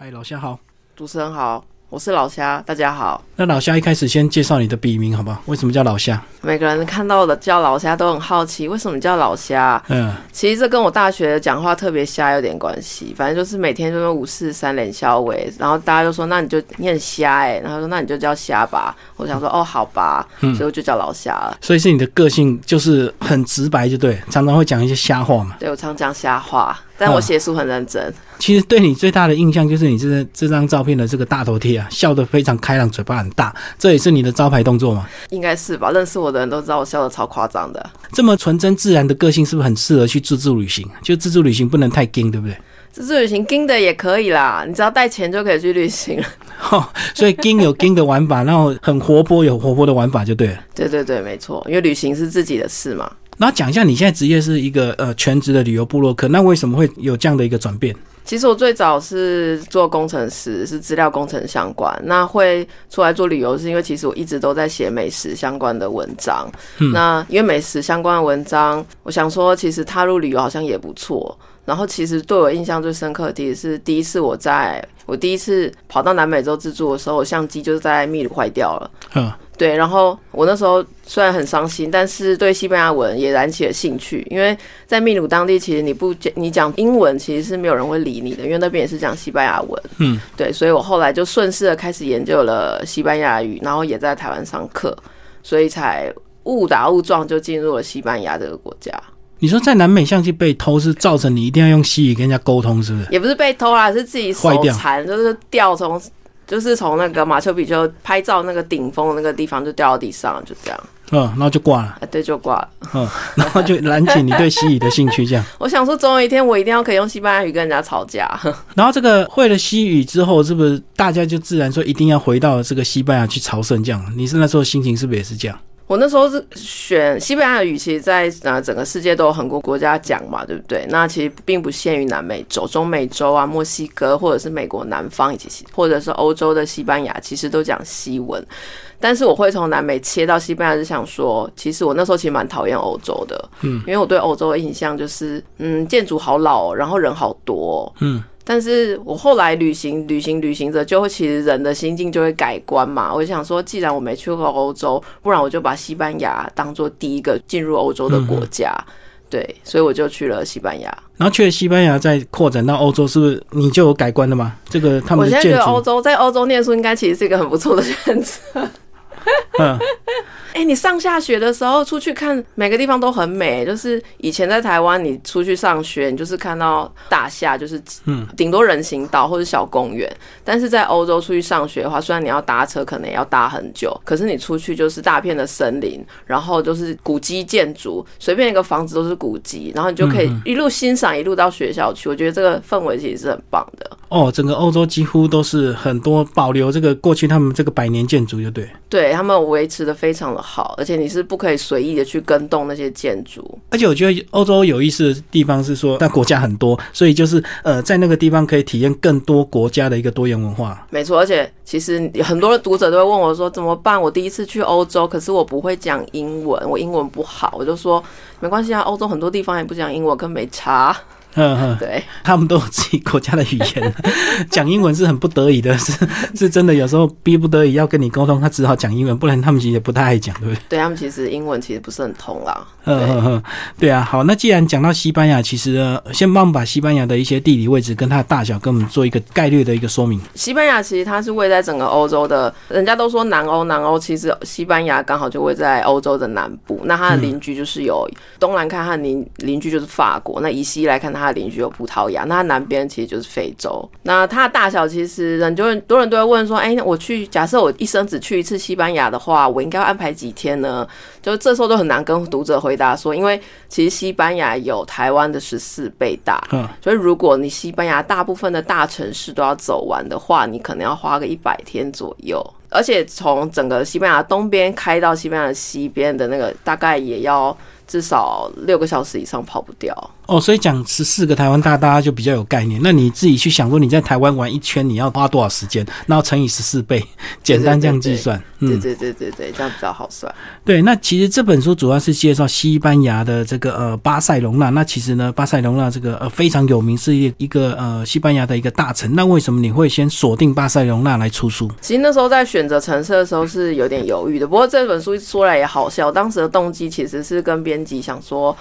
嗨，老夏好。主持人好，我是老虾，大家好。那老夏一开始先介绍你的笔名好不好？为什么叫老夏？每个人看到的叫老虾都很好奇，为什么叫老虾？嗯，其实这跟我大学讲话特别瞎有点关系。反正就是每天就是五四三连消尾，然后大家就说那你就念瞎哎、然后说那你就叫虾吧。我想说哦好吧，嗯所以我就叫老虾了。所以是你的个性就是很直白，就对，常常会讲一些瞎话嘛。对我常讲瞎话，但我写书很认真。其实对你最大的印象就是你这这张照片的这个大头贴啊，笑得非常开朗，嘴巴很大，这也是你的招牌动作吗。应该是吧？认识我的人都知道我笑得超夸张的。这么纯真自然的个性，是不是很适合去自助旅行？就自助旅行不能太硬，对不对？自助旅行跟的也可以啦，你只要带钱就可以去旅行了。所以硬有硬的玩法，然后很活泼有活泼的玩法就对了。对对对，没错，因为旅行是自己的事嘛。然后讲一下，你现在职业是一个呃全职的旅游部落客，那为什么会有这样的一个转变？其实我最早是做工程师，是资料工程相关。那会出来做旅游，是因为其实我一直都在写美食相关的文章。嗯那因为美食相关的文章，我想说，其实踏入旅游好像也不错。然后其实对我印象最深刻的，是第一次我在我第一次跑到南美洲自助的时候，我相机就是在秘鲁坏掉了。嗯，对，然后我那时候虽然很伤心，但是对西班牙文也燃起了兴趣，因为在秘鲁当地，其实你不讲你讲英文，其实是没有人会理你的，因为那边也是讲西班牙文。嗯，对，所以我后来就顺势的开始研究了西班牙语，然后也在台湾上课，所以才误打误撞就进入了西班牙这个国家。你说在南美相机被偷是造成你一定要用西语跟人家沟通，是不是？也不是被偷啦，是自己手残，就是掉从。就是从那个马丘比丘拍照那个顶峰的那个地方就掉到地上，就这样，嗯，然后就挂了，啊，对，就挂了。嗯，然后就燃起你对西语的兴趣，这样。我想说，总有一天我一定要可以用西班牙语跟人家吵架。然后这个会了西语之后，是不是大家就自然说一定要回到这个西班牙去朝圣？这样，你是那时候心情是不是也是这样？我那时候是选西班牙语，其实在呃整个世界都有很多国家讲嘛，对不对？那其实并不限于南美洲、中美洲啊、墨西哥，或者是美国南方以及或者是欧洲的西班牙，其实都讲西文。但是我会从南美切到西班牙，是想说，其实我那时候其实蛮讨厌欧洲的，嗯，因为我对欧洲的印象就是，嗯，建筑好老、哦，然后人好多、哦，嗯。但是我后来旅行，旅行，旅行着，就会其实人的心境就会改观嘛。我就想说，既然我没去过欧洲，不然我就把西班牙当做第一个进入欧洲的国家。对，所以我就去了西班牙。然后去了西班牙，再扩展到欧洲，是不是你就有改观了吗？这个他我们我现在觉得欧，洲在欧洲念书应该其实是一个很不错的选择。嗯，哎、你上下学的时候出去看，每个地方都很美。就是以前在台湾，你出去上学，你就是看到大厦，就是嗯，顶多人行道或者小公园。但是在欧洲出去上学的话，虽然你要搭车，可能也要搭很久，可是你出去就是大片的森林，然后就是古迹建筑，随便一个房子都是古迹，然后你就可以一路欣赏一路到学校去。我觉得这个氛围其实是很棒的。哦，整个欧洲几乎都是很多保留这个过去他们这个百年建筑，就对。对他们维持的非常的好，而且你是不可以随意的去跟动那些建筑。而且我觉得欧洲有意思的地方是说，那国家很多，所以就是呃，在那个地方可以体验更多国家的一个多元文化。没错，而且其实很多的读者都会问我说怎么办？我第一次去欧洲，可是我不会讲英文，我英文不好。我就说没关系啊，欧洲很多地方也不讲英文，跟没差。嗯嗯，对，他们都有自己国家的语言，讲英文是很不得已的，是是真的，有时候逼不得已要跟你沟通，他只好讲英文，不然他们其实也不太爱讲，对不对？对他们其实英文其实不是很通啦。嗯嗯嗯，对啊。好，那既然讲到西班牙，其实呃，先帮我们把西班牙的一些地理位置跟它的大小，跟我们做一个概略的一个说明。西班牙其实它是位在整个欧洲的，人家都说南欧，南欧其实西班牙刚好就位在欧洲的南部。那它的邻居就是有东南看它的邻邻居就是法国，那以西来看它的邻居有葡萄牙，那它南边其实就是非洲。那它的大小其实很多人多人都会问说，哎、我去假设我一生只去一次西班牙的话，我应该要安排几天呢？就这时候都很难跟读者回答说，因为其实西班牙有台湾的十四倍大，嗯，所以如果你西班牙大部分的大城市都要走完的话，你可能要花个一百天左右。而且从整个西班牙东边开到西班牙西边的那个，大概也要至少六个小时以上跑不掉。哦，所以讲十四个台湾大，大家就比较有概念。那你自己去想说，你在台湾玩一圈，你要花多少时间？然后乘以十四倍，简单这样计算。对对对对对，这样比较好算。对，那其实这本书主要是介绍西班牙的这个呃巴塞隆纳。那其实呢，巴塞隆纳这个呃非常有名，是一一个呃西班牙的一个大城。那为什么你会先锁定巴塞隆纳来出书？其实那时候在选择城市的时候是有点犹豫的。不过这本书说来也好笑，当时的动机其实是跟编辑想说。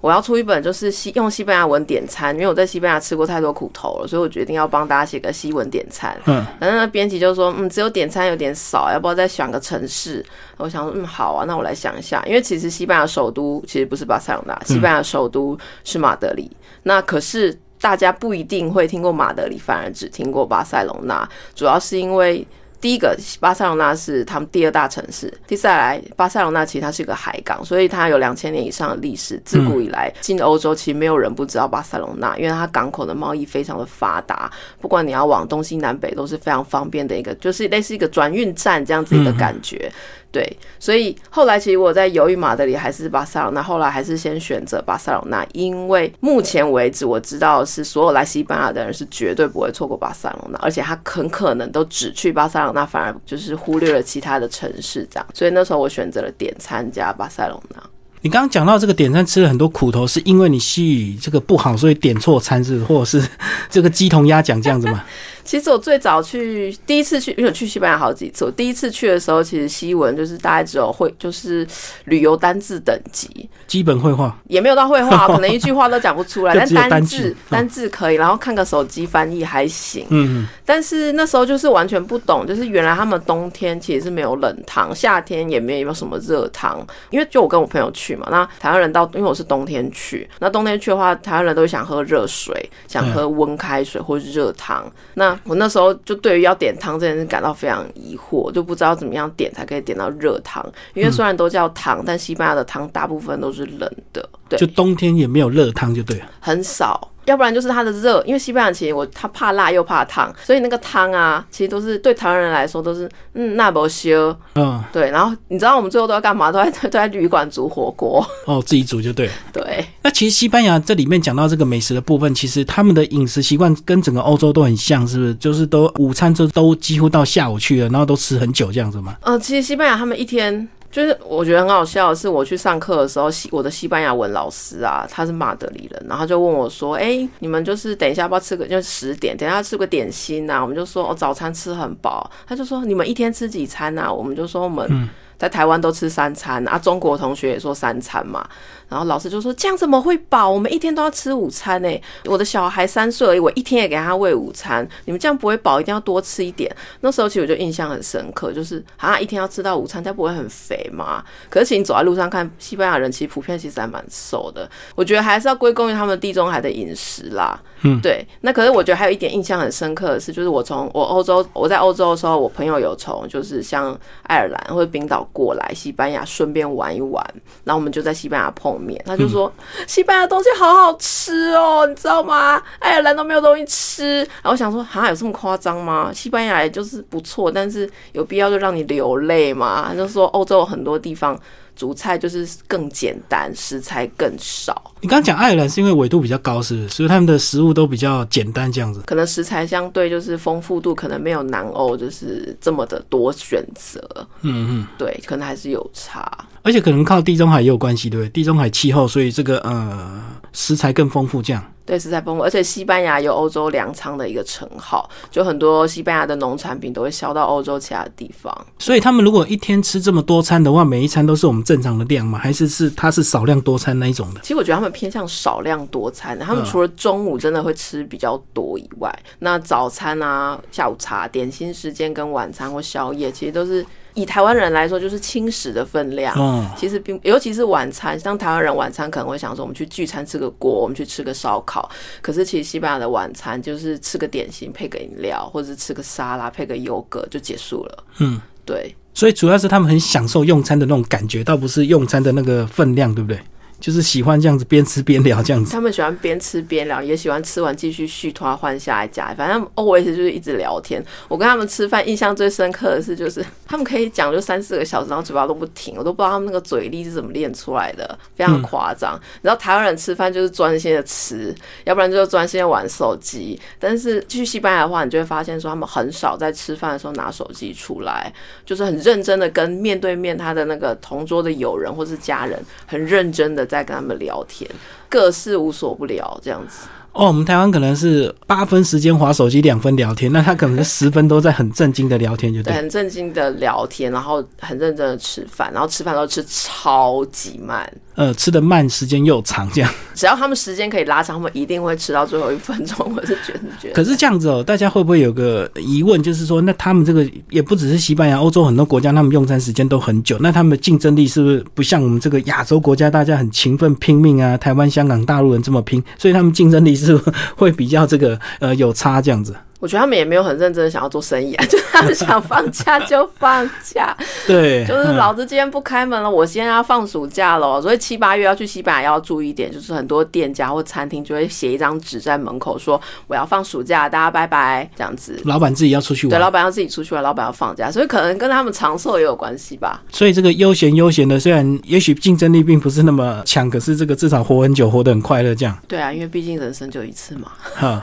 我要出一本，就是西用西班牙文点餐，因为我在西班牙吃过太多苦头了，所以我决定要帮大家写个西文点餐。嗯，然后那编辑就说，嗯，只有点餐有点少，要不要再选个城市？我想说，嗯，好啊，那我来想一下，因为其实西班牙首都其实不是巴塞隆纳，西班牙首都是马德里。那可是大家不一定会听过马德里，反而只听过巴塞隆纳，主要是因为。第一个巴塞隆那是他们第二大城市，接下来巴塞隆那其实它是一个海港，所以它有两千年以上的历史。自古以来进欧洲，其实没有人不知道巴塞隆那，因为它港口的贸易非常的发达，不管你要往东西南北都是非常方便的一个，就是类似一个转运站这样子一个感觉。对，所以后来其实我在犹豫马德里还是巴塞罗那，后来还是先选择巴塞罗那，因为目前为止我知道是所有来西班牙的人是绝对不会错过巴塞罗那，而且他很可能都只去巴塞罗那，反而就是忽略了其他的城市这样。所以那时候我选择了点餐加巴塞罗那。你刚刚讲到这个点餐吃了很多苦头，是因为你西语这个不好，所以点错餐是，或者是 这个鸡同鸭讲这样子吗？其实我最早去第一次去，因为我去西班牙好几次。我第一次去的时候，其实西文就是大概只有会，就是旅游单字等级，基本绘画也没有到绘画，可能一句话都讲不出来。但单字单字可以，然后看个手机翻译还行。嗯，但是那时候就是完全不懂，就是原来他们冬天其实是没有冷汤，夏天也没有什么热汤。因为就我跟我朋友去嘛，那台湾人到，因为我是冬天去，那冬天去的话，台湾人都会想喝热水，想喝温开水或是热汤。那我那时候就对于要点汤这件事感到非常疑惑，就不知道怎么样点才可以点到热汤。因为虽然都叫汤，但西班牙的汤大部分都是冷的。对，就冬天也没有热汤，就对了，很少。要不然就是它的热，因为西班牙其实我他怕辣又怕烫，所以那个汤啊，其实都是对台湾人来说都是嗯那不修，嗯，对。然后你知道我们最后都要干嘛？都在都在旅馆煮火锅 哦，自己煮就对。对。那其实西班牙这里面讲到这个美食的部分，其实他们的饮食习惯跟整个欧洲都很像，是不是？就是都午餐就都几乎到下午去了，然后都吃很久这样子吗？呃，其实西班牙他们一天。就是我觉得很好笑的是，我去上课的时候，西我的西班牙文老师啊，他是马德里人，然后就问我说：“哎，你们就是等一下要不要吃个，就十点，等一下吃个点心呐？”我们就说：“哦，早餐吃很饱。”他就说：“你们一天吃几餐呐？”我们就说：“我们在台湾都吃三餐啊，中国同学也说三餐嘛。”然后老师就说：“这样怎么会饱？我们一天都要吃午餐呢。我的小孩三岁而已，我一天也给他喂午餐。你们这样不会饱，一定要多吃一点。那时候其实我就印象很深刻，就是啊，一天要吃到午餐，他不会很肥嘛？可是，其实你走在路上看，西班牙人其实普遍其实还蛮瘦的。我觉得还是要归功于他们地中海的饮食啦。嗯，对。那可是我觉得还有一点印象很深刻的是，就是我从我欧洲，我在欧洲的时候，我朋友有从就是像爱尔兰或者冰岛过来西班牙，顺便玩一玩，然后我们就在西班牙碰。面，他就说西班牙东西好好吃哦，你知道吗？爱尔兰都没有东西吃。然后我想说，哈，有这么夸张吗？西班牙就是不错，但是有必要就让你流泪吗？他就说欧洲很多地方。煮菜就是更简单，食材更少。你刚刚讲爱尔兰是因为纬度比较高，是不是？所以他们的食物都比较简单，这样子。可能食材相对就是丰富度，可能没有南欧就是这么的多选择。嗯嗯，对，可能还是有差。而且可能靠地中海也有关系，对不对？地中海气候，所以这个呃食材更丰富，这样。对，食材丰富，而且西班牙有欧洲粮仓的一个称号，就很多西班牙的农产品都会销到欧洲其他的地方。所以他们如果一天吃这么多餐的话，每一餐都是我们正常的量吗？还是是它是少量多餐那一种的？其实我觉得他们偏向少量多餐，他们除了中午真的会吃比较多以外，那早餐啊、下午茶、点心时间跟晚餐或宵夜，其实都是。以台湾人来说，就是轻食的分量。嗯，其实并尤其是晚餐，像台湾人晚餐可能会想说，我们去聚餐吃个锅，我们去吃个烧烤。可是其实西班牙的晚餐就是吃个点心配个饮料，或者是吃个沙拉配个优格就结束了。嗯，对。所以主要是他们很享受用餐的那种感觉，倒不是用餐的那个分量，对不对？就是喜欢这样子边吃边聊这样子。他们喜欢边吃边聊，也喜欢吃完继续续拖换下一家，反正 always 就是一直聊天。我跟他们吃饭印象最深刻的是，就是他们可以讲就三四个小时，然后嘴巴都不停，我都不知道他们那个嘴力是怎么练出来的，非常夸张。然后台湾人吃饭就是专心的吃，要不然就专心的玩手机。但是去西班牙的话，你就会发现说他们很少在吃饭的时候拿手机出来，就是很认真的跟面对面他的那个同桌的友人或是家人，很认真的在跟他们聊天，各事无所不聊这样子。哦，我们台湾可能是八分时间划手机，两分聊天，那他可能是十分都在很震惊的聊天，就对，对。很正经的聊天，然后很认真的吃饭，然后吃饭都吃超级慢。呃，吃的慢，时间又长，这样。只要他们时间可以拉长，他们一定会吃到最后一分钟。我是觉得。可是这样子哦，大家会不会有个疑问，就是说，那他们这个也不只是西班牙，欧洲很多国家，他们用餐时间都很久，那他们的竞争力是不是不像我们这个亚洲国家，大家很勤奋拼命啊？台湾、香港、大陆人这么拼，所以他们竞争力是不是会比较这个呃有差这样子？我觉得他们也没有很认真的想要做生意啊，就是他们想放假就放假，对，就是老子今天不开门了，我现在要放暑假了，所以七八月要去西班牙要注意一点，就是很多店家或餐厅就会写一张纸在门口说我要放暑假，大家拜拜这样子。老板自己要出去玩对，玩，老板要自己出去玩，老板要放假，所以可能跟他们长寿也有关系吧。所以这个悠闲悠闲的，虽然也许竞争力并不是那么强，可是这个至少活很久，活得很快乐，这样。对啊，因为毕竟人生就一次嘛。哈，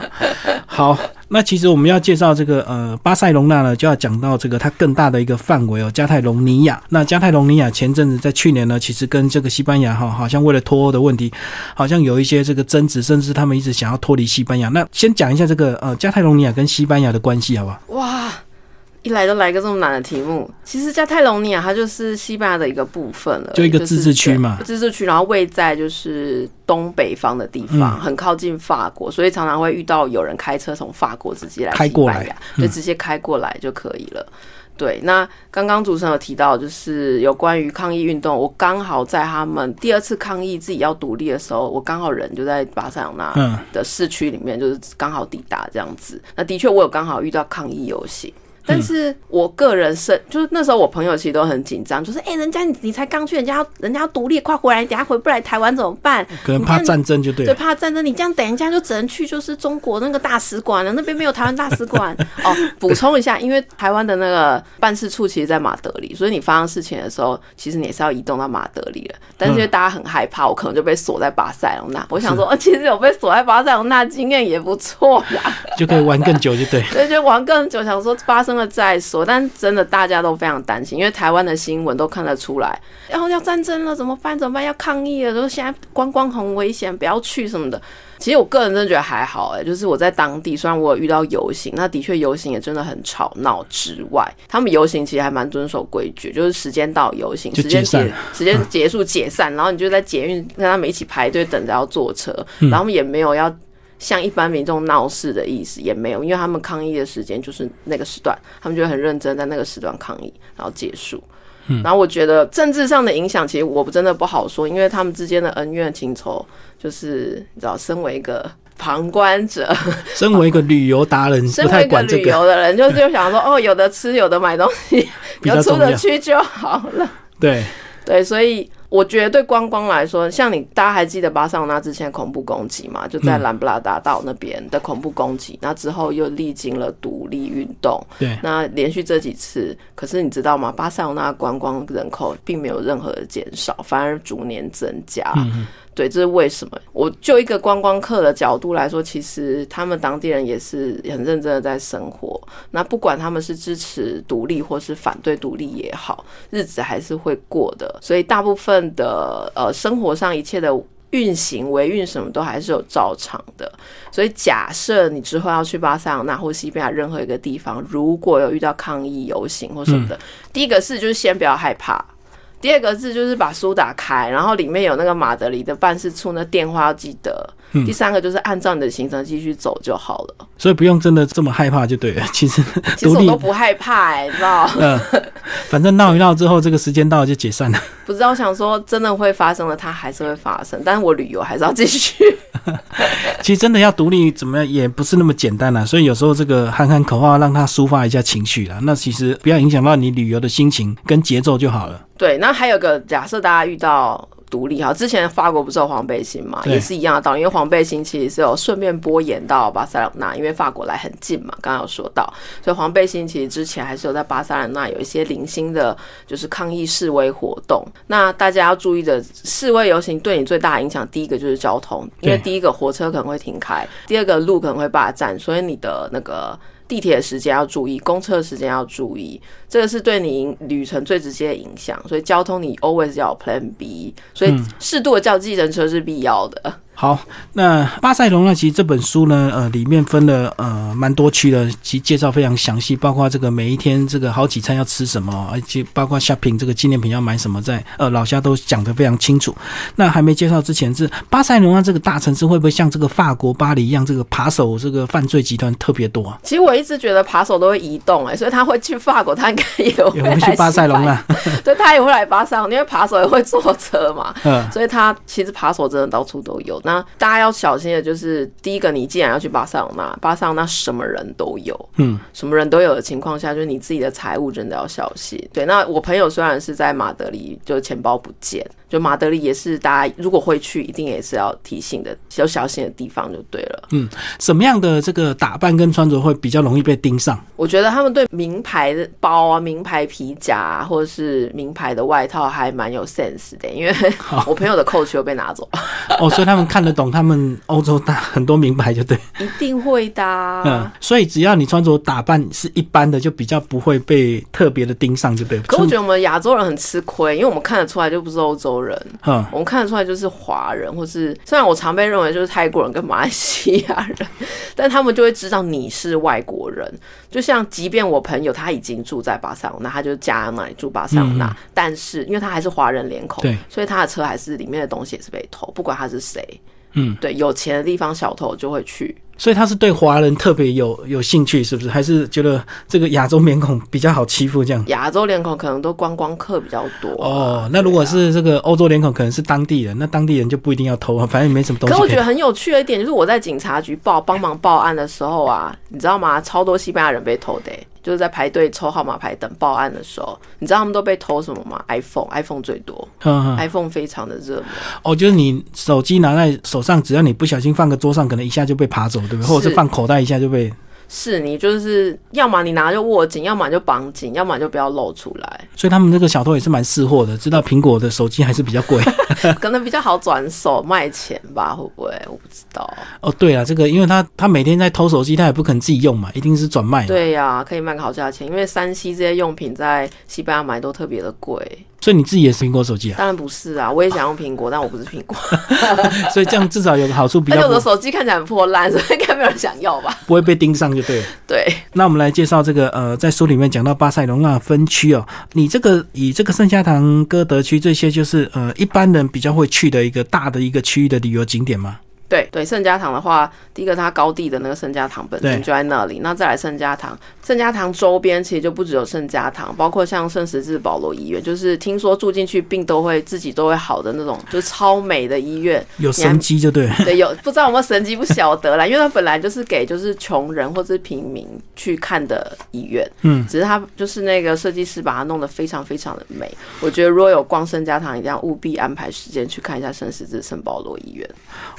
好，那其实我们要介绍这个呃巴塞隆纳呢，就要讲到这个它更大的一个范围哦，加泰隆尼亚。那加泰隆尼亚前阵子在去年呢，其实跟这个西班牙哈，好像为了脱欧的问题，好像有一些这个争执，甚至他们一直想要脱离西班牙。那先讲一下这个呃加泰隆尼亚跟西班牙的关系好不好？哇，一来就来个这么难的题目。其实加泰隆尼亚它就是西班牙的一个部分了，就一个自治区嘛自治区，然后位在就是东北方的地方，嗯很靠近法国，所以常常会遇到有人开车从法国直接来开过来西班牙，就直接开过来就可以了。对，那刚刚主持人有提到，就是有关于抗议运动，我刚好在他们第二次抗议自己要独立的时候，我刚好人就在巴塞罗那嗯的市区里面，就是刚好抵达这样子。那的确，我有刚好遇到抗议游行。但是我个人是，就是那时候我朋友其实都很紧张，就是哎、人家你你才刚去，人家要人家要独立，快回来，你等下回不来台湾怎么办？可能怕战争就对对，怕战争，你这样等一下就只能去就是中国那个大使馆了，那边没有台湾大使馆。哦，补充一下，因为台湾的那个办事处其实在马德里，所以你发生事情的时候，其实你也是要移动到马德里了。但是因为大家很害怕，我可能就被锁在巴塞隆那。我想说，哦，其实有被锁在巴塞隆那经验也不错啦。就可以玩更久就对。所以就玩更久，想说发生了再说。但真的大家都非常担心，因为台湾的新闻都看得出来，然后要战争了怎么办？怎么办？要抗议了，说现在观光很危险，不要去什么的。其实我个人真的觉得还好、哎，就是我在当地，虽然我有遇到游行，那的确游行也真的很吵闹之外，他们游行其实还蛮遵守规矩，就是时间到游行，时间结时间结束解散，然后你就在捷运跟他们一起排队等着要坐车，然后他们也没有要像一般民众闹事的意思也没有，因为他们抗议的时间就是那个时段，他们就很认真在那个时段抗议，然后结束。嗯然后我觉得政治上的影响，其实我不真的不好说，因为他们之间的恩怨情仇，就是你知道，身为一个旁观者，身为一个旅游达人，身不为一个旅太管这个。游的人，就就想说，哦，有的吃，有的买东西，有出得去就好了。对，对，所以我觉得对观光来说，像你大家还记得巴塞罗那之前恐怖攻击嘛？就在兰布拉大道那边的恐怖攻击，那之后又历经了独立运动，对，那连续这几次，可是你知道吗？巴塞罗那观光人口并没有任何的减少，反而逐年增加。嗯对，这是为什么？我就一个观光客的角度来说，其实他们当地人也是很认真的在生活。那不管他们是支持独立或是反对独立也好，日子还是会过的。所以大部分的呃生活上一切的运行、维运什么都还是有照常的。所以假设你之后要去巴塞罗那或西班牙任何一个地方，如果有遇到抗议游行或什么的，第一个是就是先不要害怕。第二个字就是把书打开，然后里面有那个马德里的办事处那电话要记得。第三个就是按照你的行程继续走就好了。所以不用真的这么害怕就对了。其实 其实我都不害怕、欸，你知道？嗯，反正闹一闹之后，这个时间到了就解散了。不知道想说真的会发生的，它还是会发生，但是我旅游还是要继续。其实真的要独立怎么样，也不是那么简单啦。所以有时候这个喊喊口号，让他抒发一下情绪啦。那其实不要影响到你旅游的心情跟节奏就好了。对，那还有个假设，大家遇到独立哈。之前法国不是有黄背心嘛，也是一样的道理，因为黄背心其实是有顺便波延到巴塞罗那，因为法国来很近嘛，刚刚有说到，所以黄背心其实之前还是有在巴塞罗那有一些零星的，就是抗议示威活动。那大家要注意的，示威游行对你最大的影响，第一个就是交通，因为第一个火车可能会停开，第二个路可能会霸占，所以你的那个。地铁的时间要注意，公车的时间要注意，这个是对你旅程最直接的影响。所以交通你 always 要有 Plan B，所以适度的叫计程车是必要的。好，那巴塞隆那其实这本书呢，呃，里面分了呃蛮多区的，其实介绍非常详细，包括这个每一天这个好几餐要吃什么，而且包括 shopping 这个纪念品要买什么，在呃老夏都讲得非常清楚。那还没介绍之前是巴塞隆那这个大城市会不会像这个法国巴黎一样，这个扒手这个犯罪集团特别多啊？其实我一直觉得扒手都会移动、哎，所以他会去法国，他应该也会去巴塞隆西那？对他也会来巴塞隆，因为扒手也会坐车嘛。嗯，所以他其实扒手真的到处都有。那大家要小心的就是，第一个，你既然要去巴塞罗那，巴塞罗那什么人都有，嗯，什么人都有的情况下，就是你自己的财务真的要小心。对，那我朋友虽然是在马德里，就钱包不见，就马德里也是大家如果会去，一定也是要提醒的，有小心的地方就对了。嗯什么样的这个打扮跟穿着会比较容易被盯上？我觉得他们对名牌的包啊、名牌皮夹、啊、或者是名牌的外套还蛮有 sense 的，因为我朋友的 coach 又被拿走，哦，所以他们看得懂他们欧洲大很多名牌，就对。一定会的啊、嗯，所以只要你穿着打扮是一般的，就比较不会被特别的盯上，就对了。可我觉得我们亚洲人很吃亏，因为我们看得出来就不是欧洲人，嗯，我们看得出来就是华人，或是虽然我常被认为就是泰国人跟马来西亚人，但他们就会知道你是外国人。就像即便我朋友他已经住在巴塞罗那，他就家那里住巴塞罗那，但是因为他还是华人脸孔，对，所以他的车还是里面的东西也是被偷，不管他是谁。嗯，对，有钱的地方小偷就会去。所以他是对华人特别有有兴趣，是不是？还是觉得这个亚洲面孔比较好欺负这样？亚洲脸孔可能都观光客比较多啊、哦，那如果是这个欧洲脸孔，可能是当地人，那当地人就不一定要偷啊，反正也没什么东西可我觉得很有趣的一点就是，我在警察局报帮忙报案的时候啊，你知道吗？超多西班牙人被偷的欸、就是在排队抽号码牌等报案的时候，你知道他们都被偷什么吗？iPhone，iPhone 最多嗯嗯，，iPhone 非常的热门。哦，就是你手机拿在手上，只要你不小心放个桌上，可能一下就被爬走，对不对？或者是是放口袋一下就被。是你就是要么你拿就握紧，要么就绑紧，要么就不要露出来，所以他们这个小偷也是蛮识货的，知道苹果的手机还是比较贵。可能比较好转手卖钱吧？会不会？我不知道。哦，对啊，这个因为他他每天在偷手机，他也不可能自己用嘛，一定是转卖。，对呀、可以卖个好价钱，因为山西这些用品在西班牙买都特别的贵。所以你自己也是苹果手机啊，当然不是啊，我也想用苹果，但我不是苹果。所以这样至少有个好处，比而且我的手机看起来很破烂，所以应该没有人想要吧？不会被盯上就对了。对，那我们来介绍这个呃，在书里面讲到巴塞隆纳分区哦，你这个以这个圣家堂、哥德区这些，就是呃一般人比较会去的一个大的一个区域的旅游景点嘛。对对，圣家堂的话，第一个它高地的那个圣家堂本身就在那里，那再来圣家堂，圣家堂周边其实就不只有圣家堂，包括像圣十字保罗医院，就是听说住进去病都会自己都会好的那种，就是超美的医院。有神机就对了，对，有不知道有没有神机不晓得啦，因为它本来就是给就是穷人或者是平民去看的医院，嗯，只是它就是那个设计师把它弄得非常非常的美。我觉得如果有逛圣家堂，一定要务必安排时间去看一下圣十字圣保罗医院。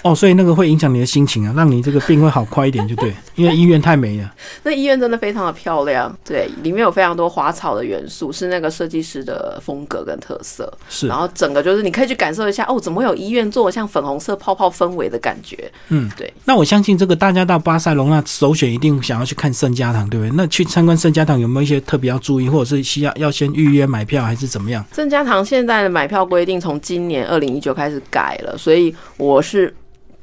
哦，所以那个会影响你的心情啊，让你这个病会好快一点就对，因为医院太美了。那医院真的非常的漂亮，对，里面有非常多花草的元素，是那个设计师的风格跟特色。是然，后整个就是你可以去感受一下，哦，怎么会有医院做像粉红色泡泡氛围的感觉？嗯，对。那我相信这个大家到巴塞隆那首选一定想要去看圣家堂，对不对？那去参观圣家堂有没有一些特别要注意，或者是需要要先预约买票，还是怎么样？圣家堂现在的买票规定从今年二零一九开始改了，所以我是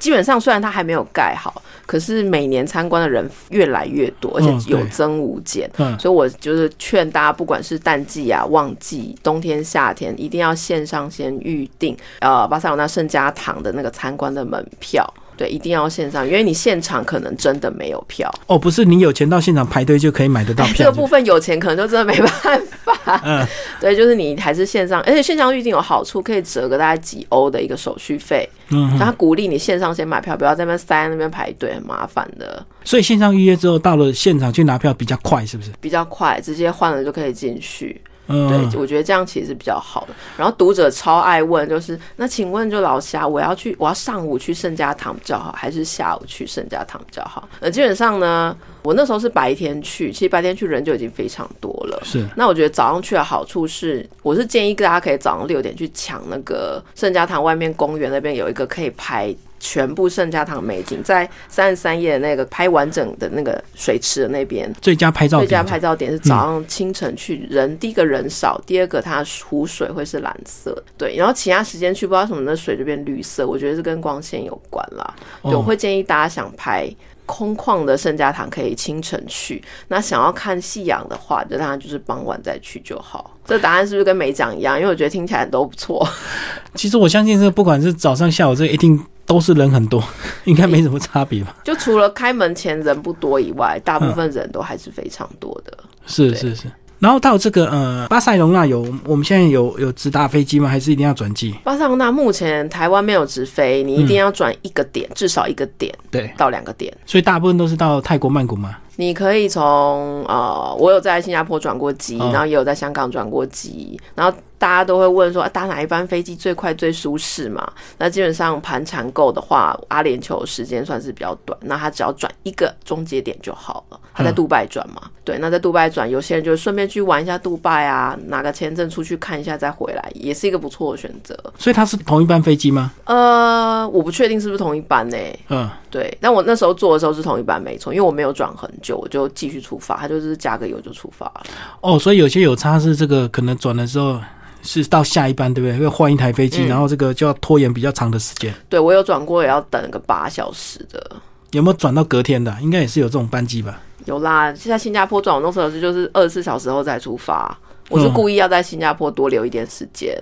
基本上虽然它还没有盖好，可是每年参观的人越来越多，而嗯且有增无减。嗯，所以我就是劝大家，不管是淡季啊、旺季、冬天、夏天，一定要线上先预定呃巴塞罗那圣家堂的那个参观的门票。对，一定要线上，因为你现场可能真的没有票。哦，不是你有钱到现场排队就可以买得到票这，个部分有钱可能就真的没办法。嗯，对，就是你还是线上，而且线上预定有好处，可以折个大概几欧的一个手续费。嗯，他鼓励你线上先买票，不要在那边塞在那边排队，很麻烦的。所以线上预约之后，到了现场去拿票比较快，是不是？比较快，直接换了就可以进去。嗯，对，我觉得这样其实是比较好的。然后读者超爱问，就是那请问就老夏，我要去，我要上午去圣家堂比较好，还是下午去圣家堂比较好？呃，基本上呢，我那时候是白天去，其实白天去人就已经非常多了。是，那我觉得早上去的好处是，我是建议大家可以早上六点去抢那个圣家堂外面公园那边有一个可以拍。全部圣家堂美景在三十三页那个拍完整的那个水池的那边，最佳拍照最佳拍照点是早上清晨去，人第一个人少，第二个它湖水会是蓝色，对，然后其他时间去不知道什么那水就变绿色，我觉得是跟光线有关啦。我会建议大家想拍空旷的圣家堂可以清晨去，那想要看夕阳的话，就当然就是傍晚再去就好。这答案是不是跟没讲一样？因为我觉得听起来都不错。其实我相信这不管是早上下午，这一定。都是人很多，应该没什么差别吧？就除了开门前人不多以外，大部分人都还是非常多的。是是是。然后到这个呃，巴塞隆纳有我们现在有有直达飞机吗？还是一定要转机？巴塞隆纳目前台湾没有直飞，你一定要转一个点，至少一个点，对，到两个点。所以大部分都是到泰国曼谷吗？你可以从呃，我有在新加坡转过机，然后也有在香港转过机，然后。大家都会问说，搭哪一班飞机最快最舒适嘛？那基本上盘缠够的话，阿联酋时间算是比较短，那他只要转一个终结点就好了。他在杜拜转嘛？对，那在杜拜转，有些人就顺便去玩一下杜拜啊，拿个签证出去看一下再回来，也是一个不错的选择。所以他是同一班飞机吗？呃，我不确定是不是同一班呢。嗯，对。但我那时候坐的时候是同一班没错，因为我没有转很久，我就继续出发，他就是加个油就出发了。哦，所以有些有差是这个可能转的时候。是到下一班对不对？要换一台飞机，然后这个就要拖延比较长的时间。对我有转过，也要等个八小时的。有没有转到隔天的？应该也是有这种班机吧？有啦，现在新加坡转我那时候是就是二十四小时后再出发。我是故意要在新加坡多留一点时间，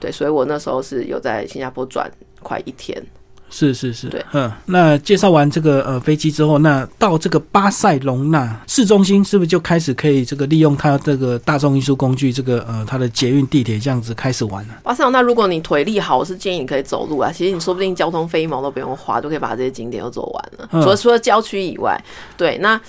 对，所以我那时候是有在新加坡转快一天。是是是，对，嗯，那介绍完这个呃飞机之后，那到这个巴塞隆纳市中心是不是就开始可以这个利用它这个大众运输工具，这个呃它的捷运、地铁这样子开始玩了？巴塞隆纳，如果你腿力好，我是建议你可以走路啊。其实你说不定交通费一毛都不用花，就可以把这些景点都走完了。除了除了郊区以外，对，那。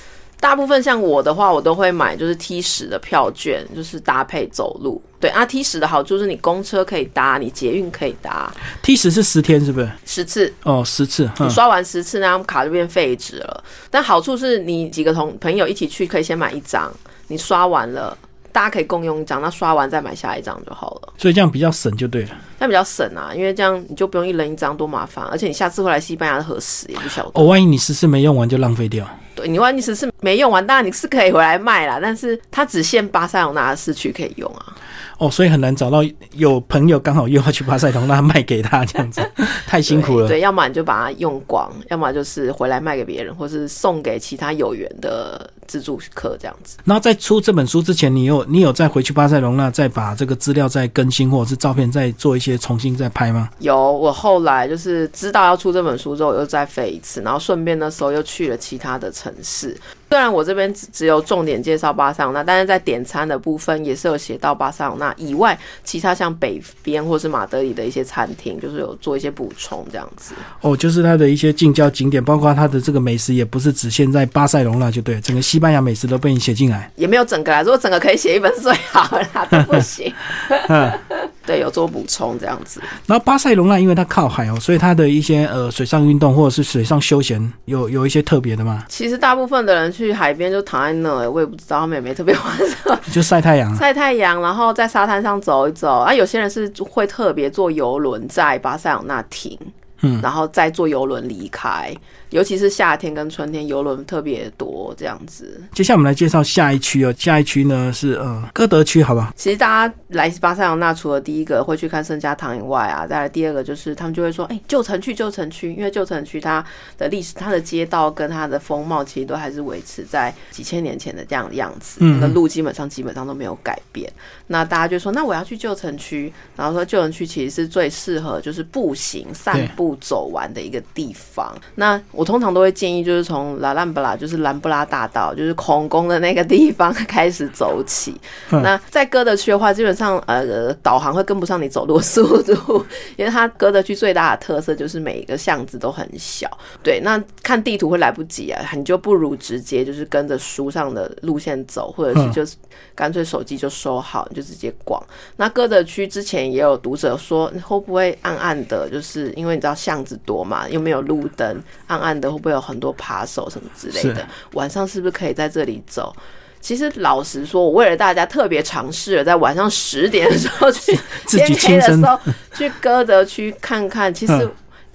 大部分像我的话，我都会买就是 T 十的票券，就是搭配走路。对啊，T 十的好处是你公车可以搭，你捷运可以搭。T 十是十天是不是？十次哦，十次。你刷完十次，那张卡就变废纸了。但好处是你几个同朋友一起去，可以先买一张，你刷完了。大家可以共用一张，那刷完再买下一张就好了。所以这样比较省就对了。这样比较省啊，因为这样你就不用一人一张，多麻烦。而且你下次会来西班牙的核实也不晓得。哦，万一你十次没用完就浪费掉。对你万一十次没用完，当然你是可以回来卖啦，但是它只限巴塞罗那的市区可以用啊。哦，所以很难找到有朋友刚好又要去巴塞罗那卖给他这样子，太辛苦了。对，要么你就把它用光，要么就是回来卖给别人，或是送给其他有缘的。自助课这样子，然后在出这本书之前，你有你有再回去巴塞隆那，再把这个资料再更新，或者是照片再做一些重新再拍吗？有，我后来就是知道要出这本书之后，又再飞一次，然后顺便那时候又去了其他的城市。虽然我这边只只有重点介绍巴塞罗那，但是在点餐的部分也是有写到巴塞罗那以外，其他像北边或是马德里的一些餐厅，就是有做一些补充这样子。哦，就是它的一些近郊景点，包括它的这个美食，也不是只限在巴塞隆那就对，整个西班牙美食都被你写进来。也没有整个来，如果整个可以写一本最好啦，都不行。对，有做补充这样子。然后巴塞隆那因为它靠海哦，所以它的一些呃水上运动或者是水上休闲有有一些特别的吗？其实大部分的人去海边就躺在那，我也不知道他们有没有特别玩什么 就晒太阳，晒太阳，然后在沙滩上走一走。啊，有些人是会特别坐游轮在巴塞隆那停，嗯，然后再坐游轮离开。尤其是夏天跟春天，游轮特别多，这样子。接下来我们来介绍下一区哦，下一区呢是呃歌德区，好吧？其实大家来巴塞罗那，除了第一个会去看圣家堂以外啊，再来第二个就是他们就会说，哎，旧城区，旧城区，因为旧城区它的历史、它的街道跟它的风貌，其实都还是维持在几千年前的这样的样子，那路基本上基本上都没有改变。那大家就说，那我要去旧城区，然后说旧城区其实是最适合就是步行散步。步走完的一个地方。那我通常都会建议，就是从拉兰布拉，就是兰布拉大道，就是孔宫的那个地方开始走起。那在歌德区的话，基本上呃导航会跟不上你走路的速度，因为它歌德区最大的特色就是每一个巷子都很小。对，那看地图会来不及啊，你就不如直接就是跟着书上的路线走，或者是就是干脆手机就收好，你就直接逛。那歌德区之前也有读者说，会不会暗暗的，就是因为你知道巷子多嘛，又没有路灯，暗暗的会不会有很多扒手什么之类的？晚上是不是可以在这里走？其实老实说，我为了大家特别尝试了，在晚上十点的时候去 天黑的时候去歌德区看看，其实。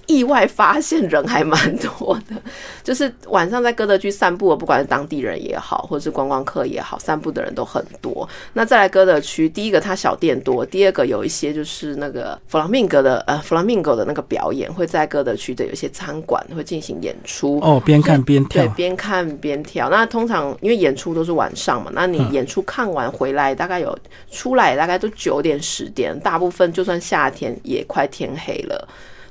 意外发现人还蛮多的，就是晚上在歌德区散步，不管是当地人也好，或者是观光客也好，散步的人都很多。那再来歌德区，第一个它小店多，第二个有一些就是那个弗朗明哥的呃弗朗明哥的那个表演会在歌德区的有些餐馆会进行演出哦，边看边跳，对，边看边跳。那通常因为演出都是晚上嘛，那你演出看完回来大概有出来大概都九点十点，大部分就算夏天也快天黑了。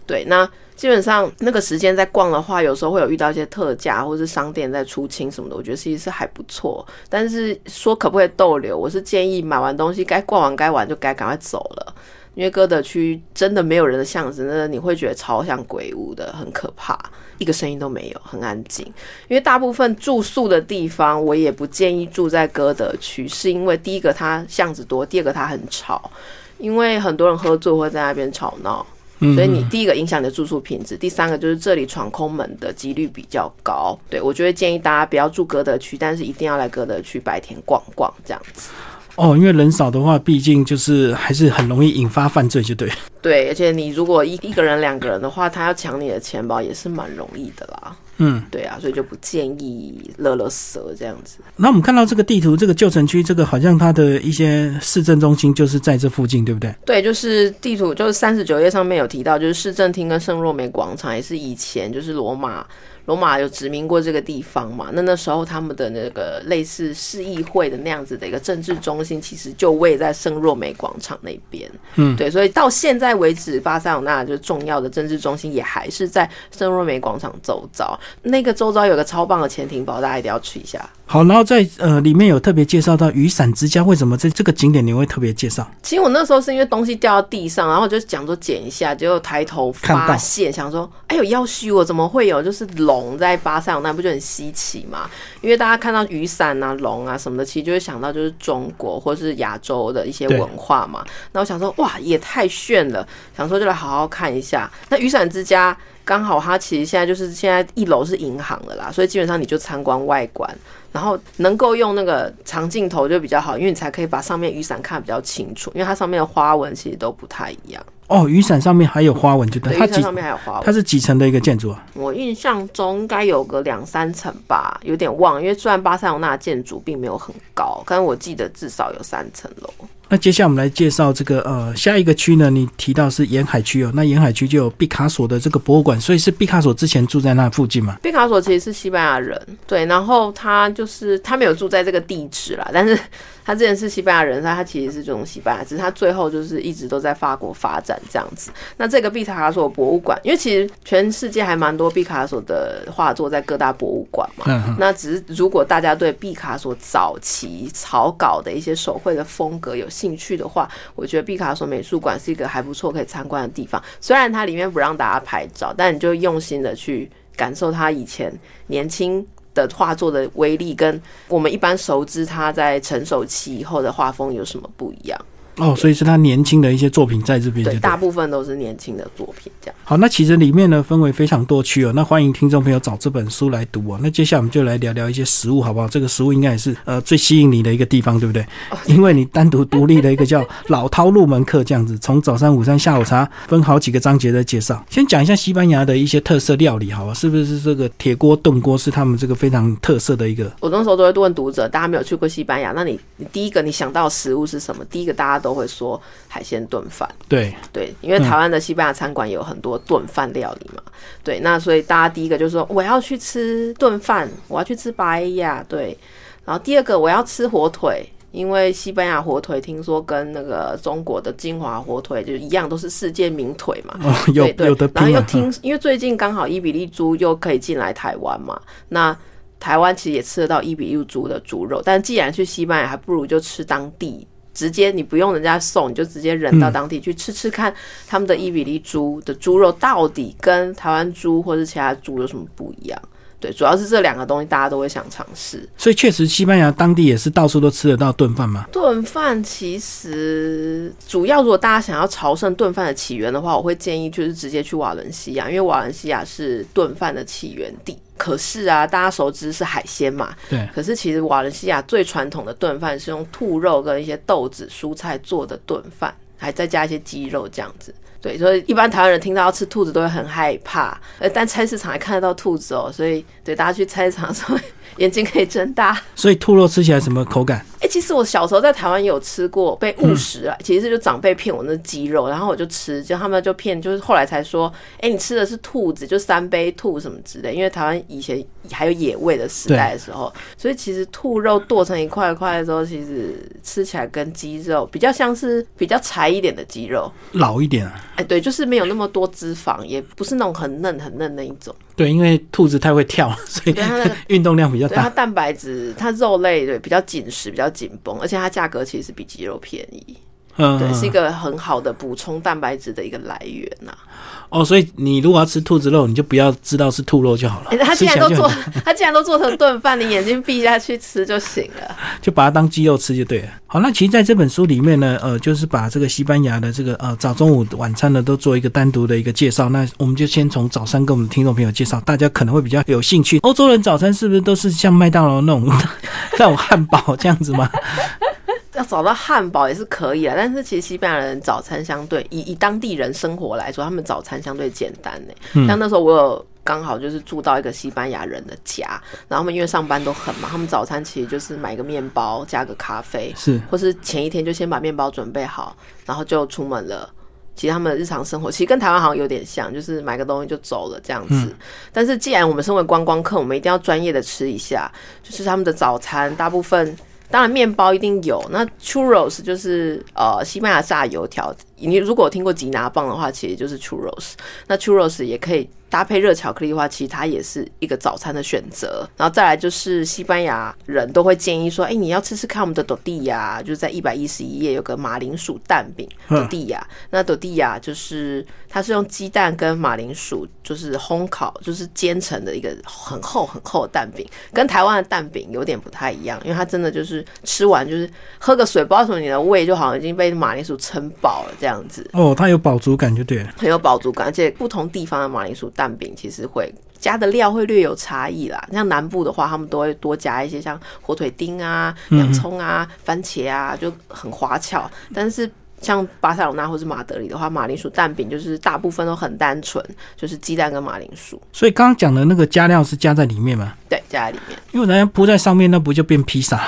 对，那。基本上那个时间在逛的话，有时候会有遇到一些特价，或是商店在出清什么的，我觉得其实是还不错。但是说可不可以逗留，我是建议买完东西该逛完该玩就该赶快走了，因为歌德区真的没有人的巷子，那你会觉得超像鬼屋的，很可怕，一个声音都没有，很安静。因为大部分住宿的地方，我也不建议住在歌德区，是因为第一个它巷子多，第二个它很吵，因为很多人喝醉会在那边吵闹。所以你第一个影响你的住宿品质，第三个就是这里闯空门的几率比较高。对我就会建议大家不要住歌德区，但是一定要来歌德区白天逛逛这样子。哦，因为人少的话，毕竟就是还是很容易引发犯罪，就对。对，而且你如果一一个人、两个人的话，他要抢你的钱包也是蛮容易的啦。嗯，对啊，所以就不建议乐乐蛇这样子。那我们看到这个地图，这个旧城区，这个好像它的一些市政中心就是在这附近，对不对？对，就是地图，就是三十九页上面有提到，就是市政厅跟圣若梅广场也是以前就是罗马。罗马有殖民过这个地方嘛？那那时候他们的那个类似市议会的那样子的一个政治中心，其实就位在圣若梅广场那边。嗯，对，所以到现在为止，巴塞罗那就是重要的政治中心，也还是在圣若梅广场周遭。那个周遭有个超棒的潜艇堡，大家一定要去一下。好，然后在呃里面有特别介绍到雨伞之家，为什么在这个景点你会特别介绍？其实我那时候是因为东西掉到地上，然后就讲说捡一下，结果抬头发现，想说，哎呦，要虚我怎么会有就是龙在巴塞罗那，不就很稀奇嘛？因为大家看到雨伞啊、龙啊什么的，其实就会想到就是中国或是亚洲的一些文化嘛。那我想说，哇，也太炫了，想说就来好好看一下。那雨伞之家刚好它其实现在就是现在一楼是银行的啦，所以基本上你就参观外观。然后能够用那个长镜头就比较好，因为你才可以把上面雨伞看比较清楚，因为它上面的花纹其实都不太一样。哦，雨伞上面还有花纹，就对。它上面还有花纹。它是几层的一个建筑啊？我印象中应该有个两三层吧，有点忘。因为虽然巴塞罗那建筑并没有很高，但是我记得至少有三层楼。那接下来我们来介绍这个呃下一个区呢？你提到是沿海区哦，那沿海区就有毕卡索的这个博物馆，所以是毕卡索之前住在那附近嘛？毕卡索其实是西班牙人，对，然后他就是他没有住在这个地址啦，但是。他之前是西班牙人，他他其实是这种西班牙，只是他最后就是一直都在法国发展这样子。那这个毕卡索博物馆，因为其实全世界还蛮多毕卡索的画作在各大博物馆嘛。那只是如果大家对毕卡索早期草稿的一些手绘的风格有兴趣的话，我觉得毕卡索美术馆是一个还不错可以参观的地方。虽然它里面不让大家拍照，但你就用心的去感受他以前年轻。的画作的威力跟我们一般熟知他在成熟期以后的画风有什么不一样？哦，所以是他年轻的一些作品在这边，对，大部分都是年轻的作品这样。好，那其实里面呢分为非常多区哦，那欢迎听众朋友找这本书来读哦。那接下来我们就来聊聊一些食物好不好？这个食物应该也是呃最吸引你的一个地方，对不对？因为你单独独立的一个叫老饕入门课这样子，从早餐、午餐、下午茶分好几个章节的介绍。先讲一下西班牙的一些特色料理，好吧？是不是这个铁锅炖锅是他们这个非常特色的一个？我那时候都会问读者，大家没有去过西班牙，那你你第一个你想到食物是什么？第一个大家都会说海鲜炖饭。对对，因为台湾的西班牙餐馆有很多炖饭料理。嘛，对，那所以大家第一个就是说我要去吃炖饭，我要去吃白亚，对，然后第二个我要吃火腿，因为西班牙火腿听说跟那个中国的金华火腿就一样，都是世界名腿嘛。哦，有对对有的然后，又听，因为最近刚好伊比利猪又可以进来台湾嘛，那台湾其实也吃得到伊比利猪的猪肉，但既然去西班牙，还不如就吃当地。直接你不用人家送，你就直接人到当地去吃吃看他们的伊比利猪的猪肉到底跟台湾猪或是其他猪有什么不一样？对，主要是这两个东西大家都会想尝试。所以确实西班牙当地也是到处都吃得到炖饭嘛。炖饭其实主要，如果大家想要朝圣炖饭的起源的话，我会建议就是直接去瓦伦西亚，因为瓦伦西亚是炖饭的起源地。可是啊，大家熟知是海鲜嘛，对，可是其实瓦伦西亚最传统的炖饭是用兔肉跟一些豆子、蔬菜做的炖饭，还再加一些鸡肉这样子。对，所以一般台湾人听到要吃兔子都会很害怕，呃，但菜市场还看得到兔子哦，所以对大家去菜市场的时候眼睛可以睁大。所以兔肉吃起来什么口感？哎、其实我小时候在台湾也有吃过，被误食了。其实就长辈骗我那鸡肉，然后我就吃，就他们就骗，就是后来才说，哎、你吃的是兔子，就三杯兔什么之类。因为台湾以前还有野味的时代的时候，所以其实兔肉剁成一块一块的时候，其实吃起来跟鸡肉比较像是比较柴一点的鸡肉。老一点啊。哎、对，就是没有那么多脂肪，也不是那种很嫩很嫩那一种。对，因为兔子太会跳了，所以 运动量比较大它。蛋白质，它肉类对比较紧实，比较紧绷，而且它价格其实比鸡肉便宜。嗯，对，是一个很好的补充蛋白质的一个来源呐、哦，所以你如果要吃兔子肉，你就不要知道是兔肉就好了。欸他既然都做 他既然都做成炖饭，你眼睛闭下去吃就行了。就把它当鸡肉吃就对了。好，那其实在这本书里面呢，呃，就是把这个西班牙的这个呃早中午晚餐呢都做一个单独的一个介绍。那我们就先从早餐跟我们的听众朋友介绍，大家可能会比较有兴趣。欧洲人早餐是不是都是像麦当劳那种 那种汉堡这样子吗？要找到汉堡也是可以啊，但是其实西班牙人早餐相对以以当地人生活来说，他们早餐相对简单呢、像那时候我有刚好就是住到一个西班牙人的家，然后他们因为上班都很忙，他们早餐其实就是买个面包加个咖啡，是或是前一天就先把面包准备好，然后就出门了。其实他们的日常生活其实跟台湾好像有点像，就是买个东西就走了这样子。但是既然我们身为观光客，我们一定要专业的吃一下，就是他们的早餐大部分。当然，面包一定有。那 churros 就是呃西班牙炸油条。你如果听过吉拿棒的话，其实就是 churros。那 churros 也可以搭配热巧克力的话，其实它也是一个早餐的选择。然后再来就是西班牙人都会建议说，哎、你要吃吃看我们的 d 地呀，就是在一百一十一页有个马铃薯蛋饼嗯 d 地呀。那 d 地呀就是它是用鸡蛋跟马铃薯就是烘烤，就是煎成的一个很厚很厚的蛋饼，跟台湾的蛋饼有点不太一样，因为它真的就是吃完就是喝个水，不知道为什么你的胃就好像已经被马铃薯撑饱了这样子。哦，它有饱足感就对了。很有饱足感，而且不同地方的马铃薯蛋饼其实会加的料会略有差异啦。像南部的话，他们都会多加一些像火腿丁啊、洋葱啊、番茄啊，就很花俏。但是像巴塞罗那或是马德里的话，马铃薯蛋饼就是大部分都很单纯，就是鸡蛋跟马铃薯，所以刚刚讲的那个加料是加在里面吗？对，加在里面。因为人家铺在上面，那不就变披萨？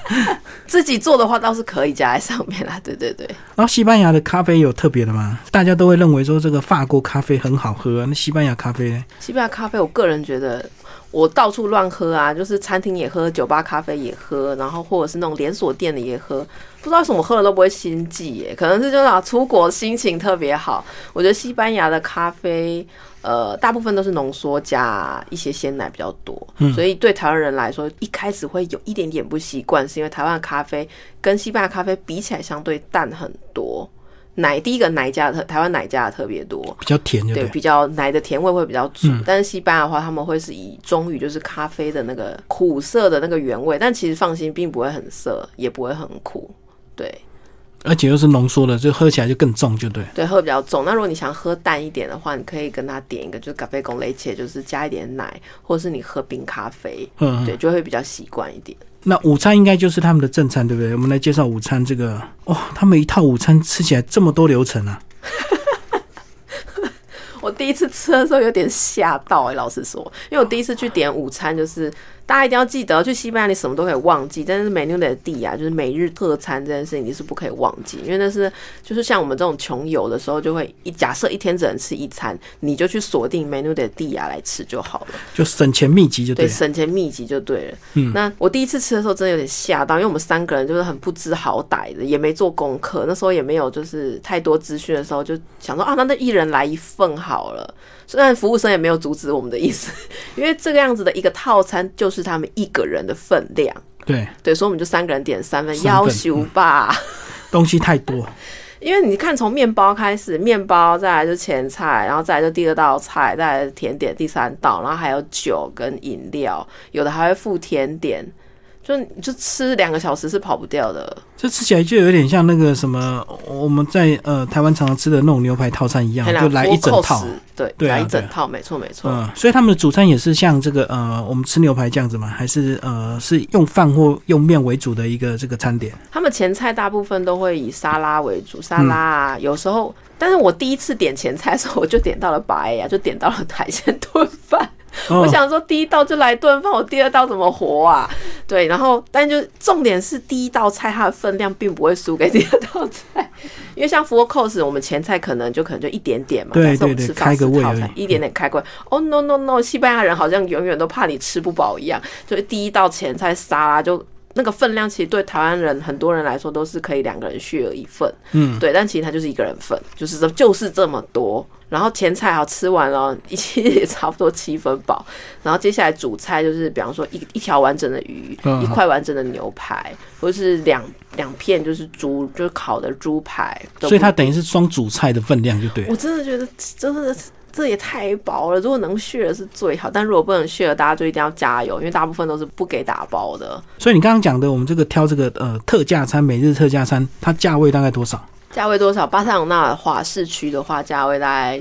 自己做的话倒是可以加在上面啦，对对对。然后西班牙的咖啡有特别的吗？大家都会认为说这个法国咖啡很好喝啊，那西班牙咖啡呢？西班牙咖啡，我个人觉得我到处乱喝啊，就是餐厅也喝，酒吧咖啡也喝，然后或者是那种连锁店的也喝，不知道为什么喝了都不会心悸耶，可能是就是啊出国心情特别好。我觉得西班牙的咖啡。呃，大部分都是浓缩加一些鲜奶比较多，所以对台湾人来说，一开始会有一点点不习惯，是因为台湾的咖啡跟西班牙咖啡比起来相对淡很多。奶第一个奶加的特，台湾奶加的特别多，比较甜就对，对。比较奶的甜味会比较足。但是西班牙的话，他们会是以中语就是咖啡的那个苦涩的那个原味，但其实放心，并不会很涩，也不会很苦。对而且又是浓缩的，就喝起来就更重，就对。对，喝比较重。那如果你想喝淡一点的话，你可以跟他点一个就是咖啡公雷切，就是加一点奶，或者是你喝冰咖啡，嗯，对，就会比较习惯一点。那午餐应该就是他们的正餐，对不对？我们来介绍午餐这个，哇、他们一套午餐吃起来这么多流程啊！我第一次吃的时候有点吓到哎、老实说，因为我第一次去点午餐，就是大家一定要记得，去西班牙你什么都可以忘记，但是 menu de dia 就是每日特餐这件事情你是不可以忘记，因为那是就是像我们这种穷游的时候，就会一假设一天只能吃一餐，你就去锁定 menu de dia 来吃就好了，就省钱秘籍就对，对了。省钱秘籍就对了。嗯，那我第一次吃的时候真的有点吓到，因为我们三个人就是很不知好歹的，也没做功课，那时候也没有就是太多资讯的时候，就想说啊，那那一人来一份好了。虽然服务生也没有阻止我们的意思，因为这个样子的一个套餐就是他们一个人的分量。对，对，所以我们就三个人点三份，要求吧。东西太多，因为你看，从面包开始，面包再来就前菜，然后再来就第二道菜，再来是甜点第三道，然后还有酒跟饮料，有的还会附甜点，就就吃两个小时是跑不掉的。这吃起来就有点像那个什么，我们在呃台湾常常吃的那种牛排套餐一样，就来一整套。对，对啊来一整套，没错没错。嗯，所以他们的主餐也是像这个呃，我们吃牛排这样子吗？还是呃是用饭或用面为主的一个这个餐点？他们前菜大部分都会以沙拉为主，沙拉啊，有时候，但是我第一次点前菜的时候，我就点到了白呀，就点到了海鲜炖饭。哦我想说，第一道就来顿饭，我第二道怎么活啊？对，然后但就重点是第一道菜它的分量并不会输给第二道菜，因为像 four course，我们前菜可能就可能就一点点嘛，对对对开个胃套餐一点点开个胃。哦、no no no，西班牙人好像永远都怕你吃不饱一样，就是第一道前菜沙拉就。那个分量其实对台湾人很多人来说都是可以两个人 share 一份，嗯，对，但其实它就是一个人份，就是这就是这么多。然后前菜好吃完了，一其实也差不多七分饱。然后接下来主菜就是，比方说一一条完整的鱼，嗯一块完整的牛排，或者是两两片就是猪，就是烤的猪排。所以它等于是双主菜的分量就对。我真的觉得真的这也太薄了。如果能 share 是最好，但如果不能 share，大家就一定要加油，因为大部分都是不给打包的。所以你刚刚讲的，我们这个挑这个呃特价餐，每日特价餐，它价位大概多少？价位多少？巴塞隆纳的话，市区的话，价位大概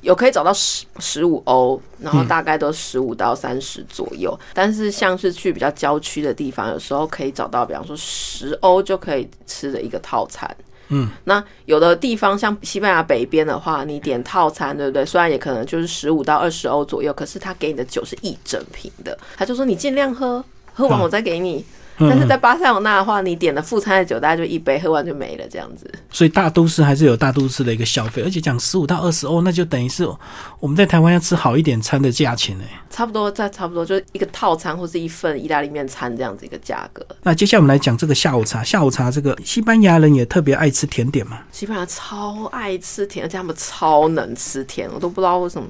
有可以找到十十五欧，然后大概都十五到三十左右。但是像是去比较郊区的地方，有时候可以找到，比方说十欧就可以吃的一个套餐。嗯，那有的地方像西班牙北边的话，你点套餐，对不对？虽然也可能就是十五到二十欧左右，可是他给你的酒是一整瓶的，他就说你尽量喝，喝完我再给你。但是在巴塞罗那的话，你点了副餐的酒，大概就一杯，喝完就没了，这样子。所以大都市还是有大都市的一个消费，而且讲十五到二十欧，那就等于是我们在台湾要吃好一点餐的价钱呢。差不多在差不多就一个套餐或是一份意大利面餐这样子一个价格。那接下来我们来讲这个下午茶。下午茶这个西班牙人也特别爱吃甜点嘛，西班牙超爱吃甜，而且他们超能吃甜，我都不知道为什么。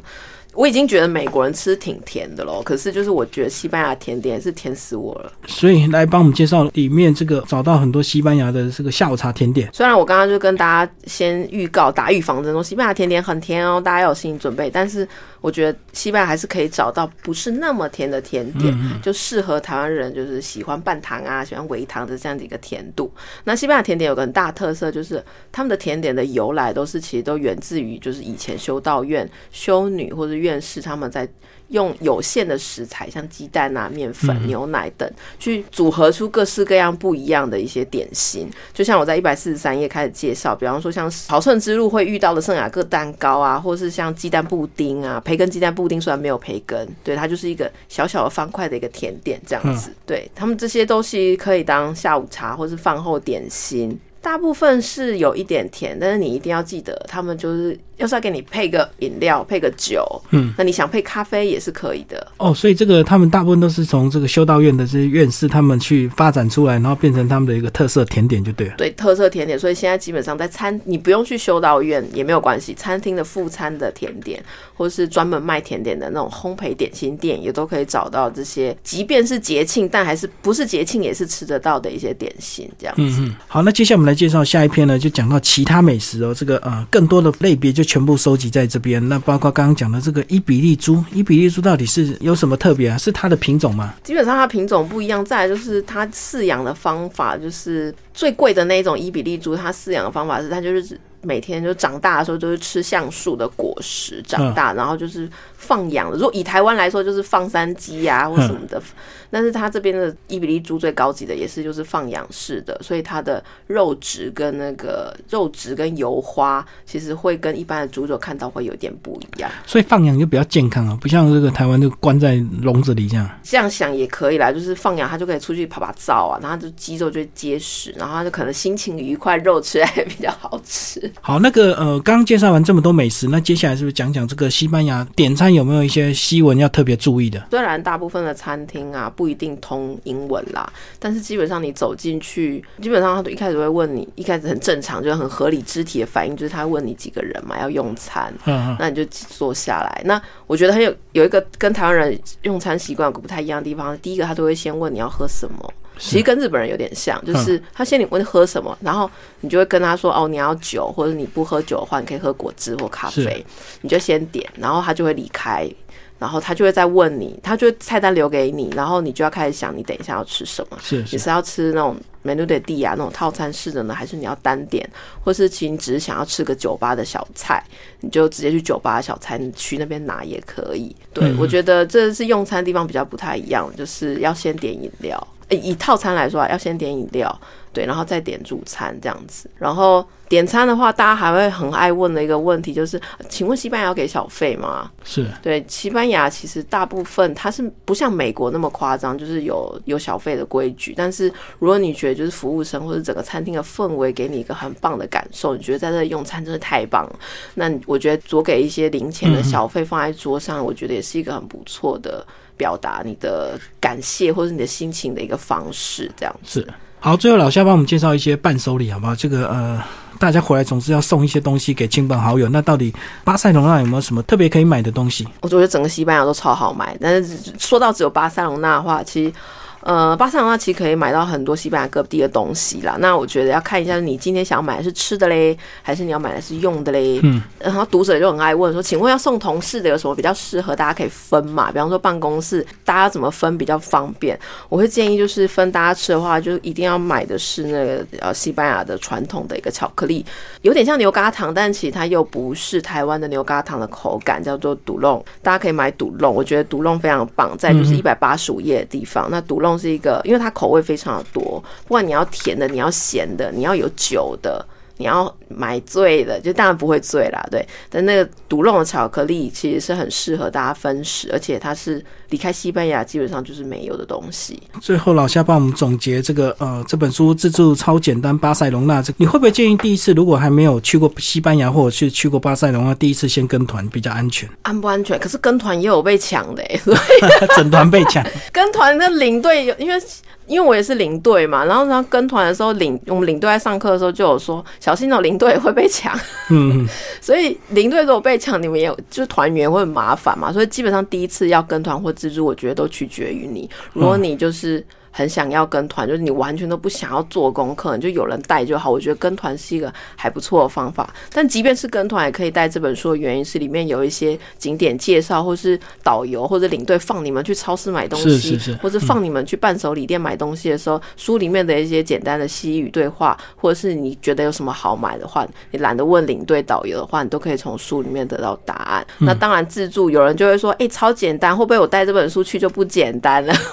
我已经觉得美国人吃挺甜的咯，可是就是我觉得西班牙甜点是甜死我了。所以来帮我们介绍里面这个找到很多西班牙的这个下午茶甜点。虽然我刚刚就跟大家先预告打预防针说西班牙甜点很甜哦，大家要有心理准备，但是我觉得西班牙还是可以找到不是那么甜的甜点，就适合台湾人就是喜欢半糖啊，喜欢微糖的这样的一个甜度。那西班牙甜点有个很大特色，就是他们的甜点的由来都是其实都源自于就是以前修道院修女或者院士他们在。用有限的食材，像鸡蛋啊、面粉、牛奶等，去组合出各式各样不一样的一些点心。就像我在一百四十三页开始介绍，比方说像朝圣之路会遇到的圣雅各蛋糕啊，或是像鸡蛋布丁啊，培根鸡蛋布丁虽然没有培根，对它就是一个小小的方块的一个甜点这样子。对他们这些东西可以当下午茶或是饭后点心。大部分是有一点甜，但是你一定要记得，他们就是要是要给你配个饮料、配个酒，嗯，那你想配咖啡也是可以的。哦，所以这个他们大部分都是从这个修道院的这些院士他们去发展出来，然后变成他们的一个特色甜点就对了。对特色甜点，所以现在基本上在餐，你不用去修道院也没有关系，餐厅的副餐的甜点，或是专门卖甜点的那种烘焙点心店，也都可以找到这些，即便是节庆，但还是不是节庆也是吃得到的一些点心，这样子。嗯嗯，好，那接下来我们来介绍下一篇呢，就讲到其他美食哦。这个呃，更多的类别就全部收集在这边。那包括刚刚讲的这个伊比利猪，伊比利猪到底是有什么特别啊？是它的品种吗？基本上它品种不一样，再来就是它饲养的方法，就是最贵的那一种伊比利猪，它饲养的方法是它就是每天就长大的时候就是吃橡树的果实长大，然后就是放养的。如果以台湾来说，就是放山鸡啊或什么的。但是它这边的伊比利猪最高级的也是就是放养式的，所以它的肉质跟那个肉质跟油花其实会跟一般的猪肉看到会有点不一样。所以放养就比较健康啊，不像这个台湾就关在笼子里这样。这样想也可以啦，就是放养它就可以出去跑跑灶啊，然后就肌肉就结实，然后它就可能心情愉快，肉吃来也比较好吃。好，那个呃，刚刚介绍完这么多美食，那接下来是不是讲讲这个西班牙点餐有没有一些西文要特别注意的？虽然大部分的餐厅啊不一定通英文啦，但是基本上你走进去，基本上他都一开始会问你，一开始很正常，就是很合理肢体的反应，就是他问你几个人嘛要用餐，嗯那你就坐下来。那我觉得很有有一个跟台湾人用餐习惯不太一样的地方，第一个他都会先问你要喝什么。其实跟日本人有点像，就是他先你问喝什么，然后你就会跟他说哦，你要酒，或者你不喝酒的话，你可以喝果汁或咖啡，你就先点，然后他就会离开，然后他就会再问你，他就会菜单留给你，然后你就要开始想你等一下要吃什么，是你是要吃那种 menu de dia 那种套餐式的呢，还是你要单点，或是其实你只是想要吃个酒吧的小菜，你就直接去酒吧的小菜区那边拿也可以。对、嗯。我觉得这是用餐地方比较不太一样，就是要先点饮料。以套餐来说，要先点饮料，对，然后再点主餐这样子。然后点餐的话，大家还会很爱问的一个问题就是，请问西班牙要给小费吗？是对，西班牙其实大部分它是不像美国那么夸张，就是有有小费的规矩。但是如果你觉得就是服务生或者整个餐厅的氛围给你一个很棒的感受，你觉得在这里用餐真的太棒了，那我觉得多给一些零钱的小费放在桌上，我觉得也是一个很不错的表达你的感谢或者你的心情的一个方式，这样子。好，最后老夏帮我们介绍一些伴手礼好不好？这个呃，大家回来总是要送一些东西给亲朋好友，那到底巴塞隆那有没有什么特别可以买的东西？我觉得整个西班牙都超好买，但是说到只有巴塞隆那的话，其实。呃，巴塞罗那其实可以买到很多西班牙各地的东西啦。那我觉得要看一下你今天想买的是吃的嘞，还是你要买的是用的嘞。嗯，然后读者就很爱问说，请问要送同事的有什么比较适合大家可以分嘛？比方说办公室大家怎么分比较方便？我会建议就是分大家吃的话，就一定要买的是那个呃西班牙的传统的一个巧克力，有点像牛轧糖，但其实它又不是台湾的牛轧糖的口感，叫做独弄。大家可以买独弄，我觉得独弄非常棒。在就是一百八十五页的地方，那独弄是一个，因为它口味非常的多，不管你要甜的，你要咸的，你要有酒的。你要买醉的，就当然不会醉啦，对。但那个独龙的巧克力其实是很适合大家分食，而且它是离开西班牙基本上就是没有的东西。最后老夏帮我们总结这个呃这本书自助超简单巴塞隆纳，这你会不会建议第一次如果还没有去过西班牙或者去去过巴塞隆纳，第一次先跟团比较安全？安不安全？可是跟团也有被抢的、欸，所以整团被抢，跟团的领队有因为。因为我也是领队嘛，然后然后跟团的时候领我们领队在上课的时候就有说小心哦，领队会被抢，嗯，所以领队如果被抢，你们也有就是团员会很麻烦嘛，所以基本上第一次要跟团或自助，我觉得都取决于你。如果你就是很想要跟团，就是你完全都不想要做功课，你就有人带就好。我觉得跟团是一个还不错的方法。但即便是跟团，也可以带这本书的原因是里面有一些景点介绍，或是导游或者领队放你们去超市买东西，是是是或者放你们去伴手礼店买东西的时候，书里面的一些简单的西语对话，或者是你觉得有什么好买的话，你懒得问领队导游的话，你都可以从书里面得到答案。那当然自助，有人就会说，哎、超简单，会不会我带这本书去就不简单了？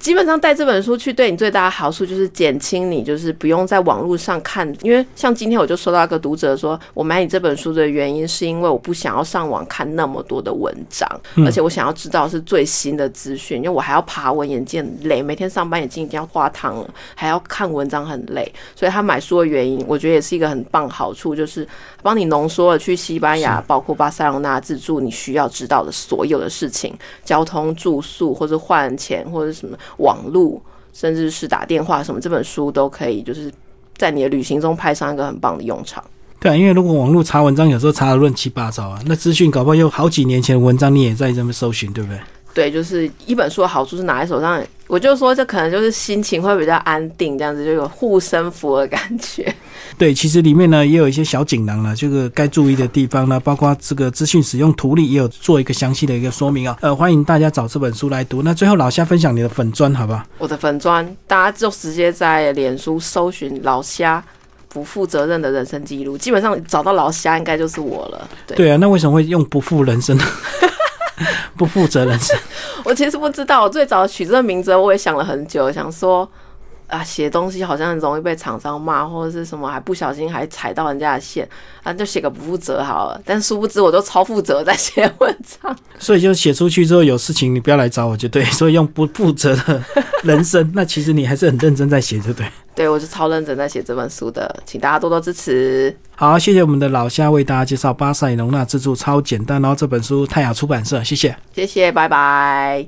基本上带这本书去，对你最大的好处就是减轻你就是不用在网络上看，因为像今天我就收到一个读者说，我买你这本书的原因是因为我不想要上网看那么多的文章，而且我想要知道是最新的资讯，因为我还要爬文，眼睛很累，每天上班眼睛已经要花汤了，还要看文章很累，所以他买书的原因，我觉得也是一个很棒好处，就是帮你浓缩了去西班牙，包括巴塞罗那自助你需要知道的所有的事情，交通、住宿或者换钱或者什么。网络，甚至是打电话什么，这本书都可以，就是在你的旅行中派上一个很棒的用场。对啊，因为如果网络查文章，有时候查的乱七八糟啊，那资讯搞不好有好几年前的文章，你也在这边搜寻，对不对？对，就是一本书的好处是拿在手上，我就说这可能就是心情会比较安定，这样子就有护身符的感觉。对，其实里面呢也有一些小锦囊了，这个该注意的地方呢，包括这个资讯使用图例也有做一个详细的一个说明啊。呃，欢迎大家找这本书来读。那最后老夏分享你的粉砖，好吧？我的粉砖，大家就直接在脸书搜寻老虾不负责任的人生记录。基本上找到老虾应该就是我了。对，对啊，那为什么会用不负人生呢？不负责人生，我其实不知道，我最早取这个名字我也想了很久，想说。啊，写东西好像很容易被厂商骂，或者是什么，还不小心还踩到人家的线，啊，就写个不负责好了。但殊不知，我都超负责在写文章。所以就写出去之后有事情，你不要来找我就对。所以用不负责的人生，那其实你还是很认真在写，就对。对，我是超认真在写这本书的，请大家多多支持。好，谢谢我们的老夏为大家介绍巴塞隆纳自助超简单，然后这本书泰雅出版社，谢谢，谢谢，拜拜。